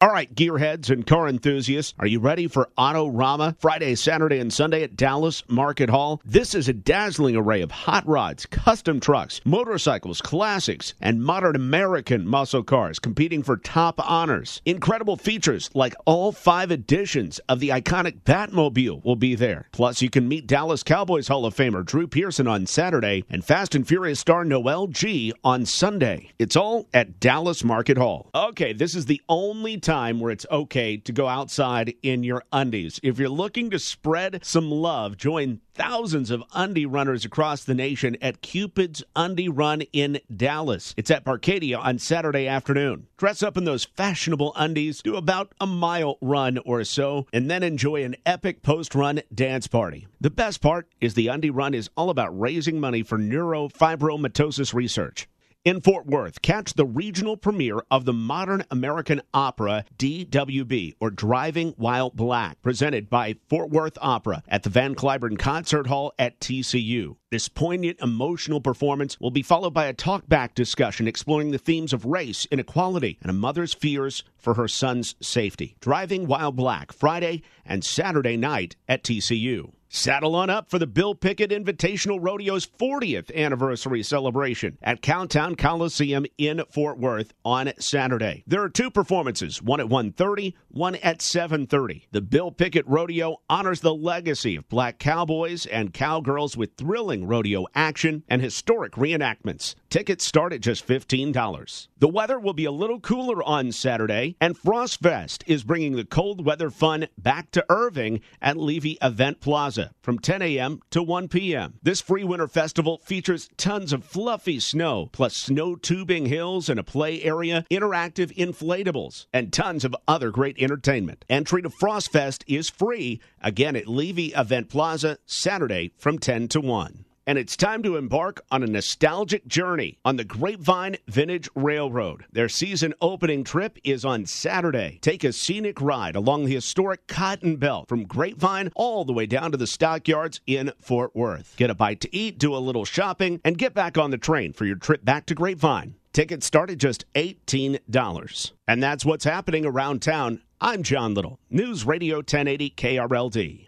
All right, gearheads and car enthusiasts, are you ready for Autorama Friday, Saturday, and Sunday at Dallas Market Hall? This is a dazzling array of hot rods, custom trucks, motorcycles, classics, and modern American muscle cars competing for top honors. Incredible features like all five editions of the iconic Batmobile will be there. Plus, you can meet Dallas Cowboys Hall of Famer Drew Pearson on Saturday and Fast and Furious star Noel G on Sunday. It's all at Dallas Market Hall. Okay, this is the only time where it's okay to go outside in your undies. If you're looking to spread some love, join thousands of undie runners across the nation at Cupid's Undie Run in Dallas. It's at Barcadia on Saturday afternoon. Dress up in those fashionable undies, do about a mile run or so, and then enjoy an epic post run dance party. The best part is the Undie Run is all about raising money for neurofibromatosis research. In Fort Worth, catch the regional premiere of the modern American opera DWB, or Driving While Black, presented by Fort Worth Opera at the Van Cliburn Concert Hall at TCU. This poignant, emotional performance will be followed by a talkback discussion exploring the themes of race, inequality, and a mother's fears for her son's safety. Driving While Black, Friday and Saturday night at TCU. Saddle on up for the Bill Pickett Invitational Rodeo's 40th anniversary celebration at Cowtown Coliseum in Fort Worth on Saturday. There are two performances, one at 1:30, one at 7:30. The Bill Pickett Rodeo honors the legacy of black cowboys and cowgirls with thrilling rodeo action and historic reenactments. Tickets start at just $15. The weather will be a little cooler on Saturday, and Frostfest is bringing the cold weather fun back to Irving at Levy Event Plaza from 10 a.m. to 1 p.m. This free winter festival features tons of fluffy snow, plus snow tubing hills and a play area, interactive inflatables, and tons of other great entertainment. Entry to Frostfest is free, again at Levy Event Plaza, Saturday from 10 to 1 and it's time to embark on a nostalgic journey on the Grapevine Vintage Railroad. Their season opening trip is on Saturday. Take a scenic ride along the historic Cotton Belt from Grapevine all the way down to the stockyards in Fort Worth. Get a bite to eat, do a little shopping, and get back on the train for your trip back to Grapevine. Tickets start at just $18. And that's what's happening around town. I'm John Liddle, News Radio 1080 KRLD.